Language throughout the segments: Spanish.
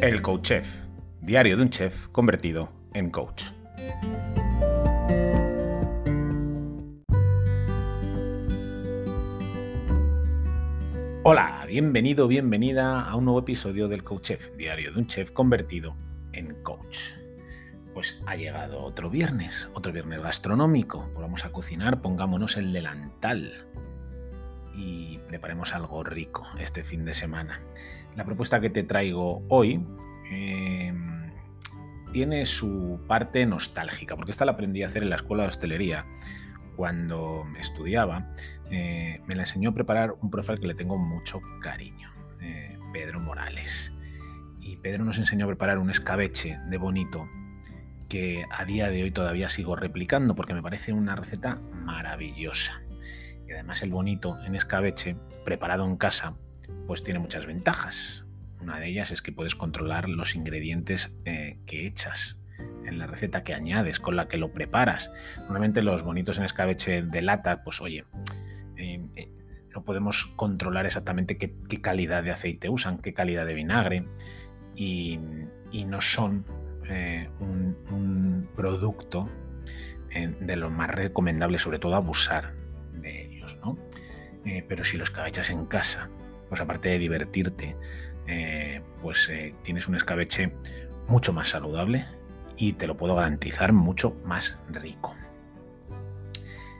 El Coach Chef, diario de un chef convertido en coach. Hola, bienvenido, bienvenida a un nuevo episodio del Coach Chef, diario de un chef convertido en coach. Pues ha llegado otro viernes, otro viernes gastronómico. Pues vamos a cocinar, pongámonos el delantal y preparemos algo rico este fin de semana. La propuesta que te traigo hoy em, tiene su parte nostálgica, porque esta la aprendí a hacer en la escuela de hostelería cuando estudiaba. Eh, me la enseñó a preparar un profe al que le tengo mucho cariño, eh, Pedro Morales. Y Pedro nos enseñó a preparar un escabeche de bonito que a día de hoy todavía sigo replicando porque me parece una receta maravillosa. Y además el bonito en escabeche, preparado en casa, pues tiene muchas ventajas. Una de ellas es que puedes controlar los ingredientes eh, que echas en la receta que añades, con la que lo preparas. Normalmente los bonitos en escabeche de lata, pues oye, eh, eh, no podemos controlar exactamente qué, calidad de aceite usan, qué calidad de vinagre, y, no son un, un, producto de lo más recomendable, sobre todo abusar eh, pero si los escabechas en casa, pues aparte de divertirte, eh, pues eh, tienes un escabeche mucho más saludable y te lo puedo garantizar mucho más rico.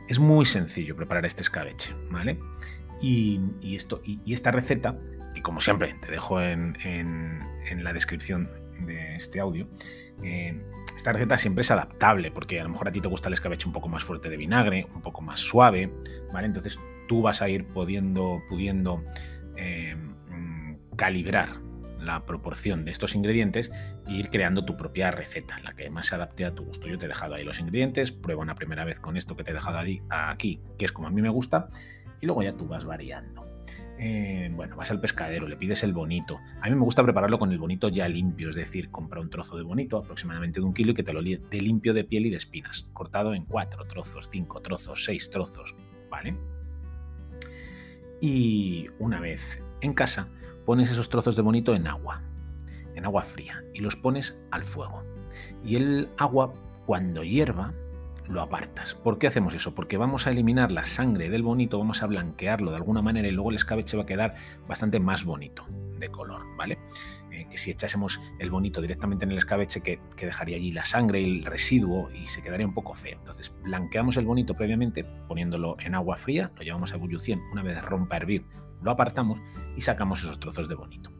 Es muy sencillo preparar este escabeche, ¿vale? Y, esto, y, esta receta, que como siempre te dejo en, la descripción de este audio, esta receta siempre es adaptable, porque a lo mejor a ti te gusta el escabeche un poco más fuerte de vinagre, un poco más suave, ¿vale? Entonces tú vas a ir pudiendo, pudiendo eh, calibrar la proporción de estos ingredientes e ir creando tu propia receta, la que más se adapte a tu gusto. Yo te he dejado ahí los ingredientes, prueba una primera vez con esto que te he dejado aquí, que es como a mí me gusta, y luego ya tú vas variando. Eh, bueno, vas al pescadero, le pides el bonito. A mí me gusta prepararlo con el bonito ya limpio, es decir, compra un trozo de bonito, aproximadamente de un kilo, y que te lo te limpio de piel y de espinas, cortado en cuatro trozos, cinco trozos, seis trozos, ¿vale? Y una vez en casa, pones esos trozos de bonito en agua, en agua fría, y los pones al fuego. Y el agua, cuando hierva, lo apartas. ¿Por qué hacemos eso? Porque vamos a eliminar la sangre del bonito, vamos a blanquearlo de alguna manera y luego el escabeche va a quedar bastante más bonito de color, ¿vale? Eh, que si echásemos el bonito directamente en el escabeche que, dejaría allí la sangre y el residuo y se quedaría un poco feo. Entonces blanqueamos el bonito previamente poniéndolo en agua fría, lo llevamos a ebullición, una vez rompa a hervir, lo apartamos y sacamos esos trozos de bonito.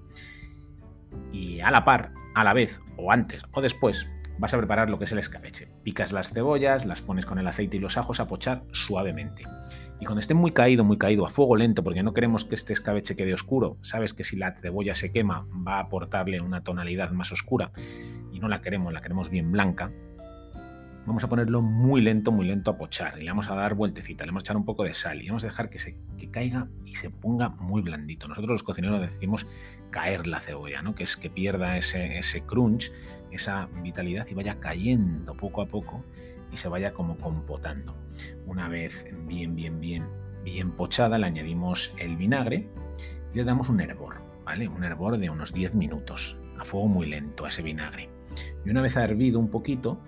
Y a la par, a la vez o antes o después, vas a preparar lo que es el escabeche. Picas las cebollas, las pones con el aceite y los ajos a pochar suavemente. Y cuando esté muy caído, muy caído, a fuego lento, porque no queremos que este escabeche quede oscuro, sabes que si la cebolla se quema va a aportarle una tonalidad más oscura y no la queremos, la queremos bien blanca, vamos a ponerlo muy lento, muy lento a pochar. Y le vamos a dar vueltecita, le vamos a echar un poco de sal y vamos a dejar que, se, caiga y se ponga muy blandito. Nosotros los cocineros decimos caer la cebolla, ¿no? que es que pierda ese, ese crunch, esa vitalidad y vaya cayendo poco a poco y se vaya como compotando. Una vez bien, bien, bien, bien pochada, le añadimos el vinagre y le damos un hervor, ¿vale? Un hervor de unos 10 minutos, a fuego muy lento a ese vinagre. Y una vez hervido un poquito,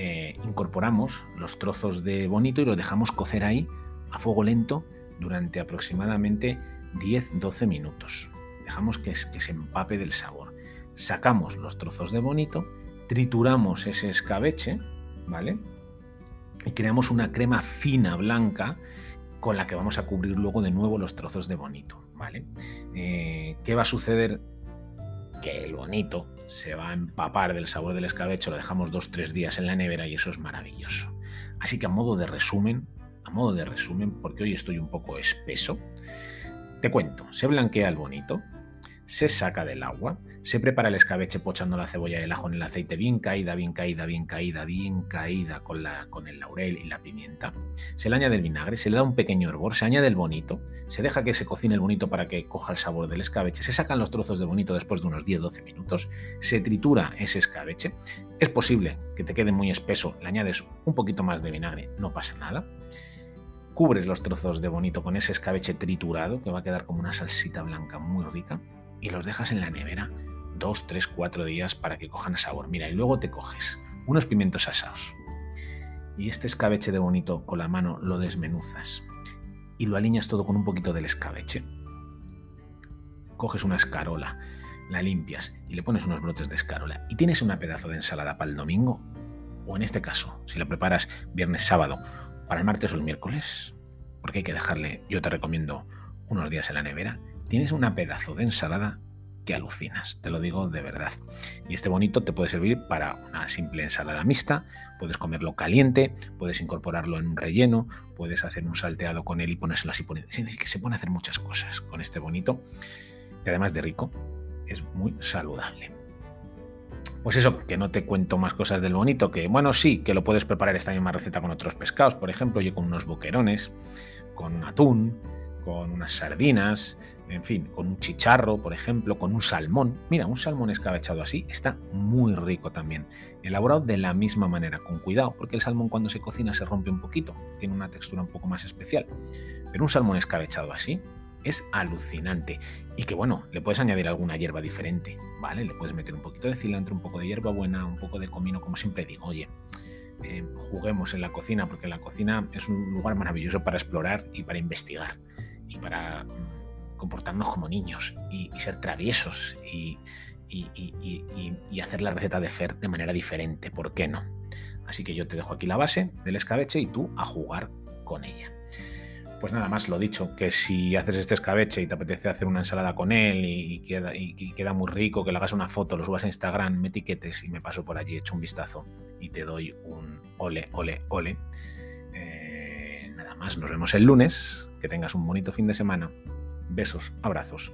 eh, incorporamos los trozos de bonito y los dejamos cocer ahí a fuego lento durante aproximadamente 10-12 minutos. Dejamos que, se empape del sabor. Sacamos los trozos de bonito, trituramos ese escabeche, ¿vale? Y creamos una crema fina, blanca, con la que vamos a cubrir luego de nuevo los trozos de bonito, ¿vale? Eh, ¿Qué va a suceder que el bonito se va a empapar del sabor del escabeche, lo dejamos dos, tres días en la nevera y eso es maravilloso. Así que a modo de resumen, a modo de resumen, porque hoy estoy un poco espeso, te cuento, se blanquea el bonito, se saca del agua, se prepara el escabeche pochando la cebolla y el ajo en el aceite bien caída, bien caída, bien caída, bien caída con, la, con el laurel y la pimienta. Se le añade el vinagre, se le da un pequeño hervor, se añade el bonito, se deja que se cocine el bonito para que coja el sabor del escabeche, se sacan los trozos de bonito después de unos 10-12 minutos, se tritura ese escabeche. Es posible que te quede muy espeso, le añades un poquito más de vinagre, no pasa nada cubres los trozos de bonito con ese escabeche triturado, que va a quedar como una salsita blanca muy rica y los dejas en la nevera dos, tres, cuatro días para que cojan sabor. Mira, y luego te coges unos pimientos asados. Y este escabeche de bonito con la mano lo desmenuzas y lo alineas todo con un poquito del escabeche. Coges una escarola, la limpias y le pones unos brotes de escarola y tienes una pedazo de ensalada para el domingo. O en este caso, si la preparas viernes, sábado, para el martes o el miércoles, porque hay que dejarle, yo te recomiendo unos días en la nevera, tienes una pedazo de ensalada que alucinas, te lo digo de verdad. Y este bonito te puede servir para una simple ensalada mixta, puedes comerlo caliente, puedes incorporarlo en un relleno, puedes hacer un salteado con él y ponérselo así. Es decir, que se pueden hacer muchas cosas con este bonito, que además de rico, es muy saludable. Pues eso, que no te cuento más cosas del bonito, que bueno, sí, que lo puedes preparar esta misma receta con otros pescados, por ejemplo, yo con unos boquerones, con atún, con unas sardinas, en fin, con un chicharro, por ejemplo, con un salmón. Mira, un salmón escabechado así está muy rico también. Elaborado de la misma manera, con cuidado, porque el salmón cuando se cocina se rompe un poquito, tiene una textura un poco más especial. Pero un salmón escabechado así es alucinante. Y que bueno, le puedes añadir alguna hierba diferente, ¿vale? Le puedes meter un poquito de cilantro, un poco de hierba buena, un poco de comino, como siempre digo, oye. Eh, juguemos en la cocina, porque la cocina es un lugar maravilloso para explorar y para investigar y para comportarnos como niños y, ser traviesos y, hacer la receta de Fer de manera diferente, ¿por qué no? Así que yo te dejo aquí la base del escabeche y tú a jugar con ella. Pues nada más, lo dicho, que si haces este escabeche y te apetece hacer una ensalada con él y, queda, y, queda muy rico, que le hagas una foto, lo subas a Instagram, me etiquetes y me paso por allí, echo un vistazo y te doy un ole, ole, ole. Eh, nada más, nos vemos el lunes que tengas un bonito fin de semana. Besos, abrazos.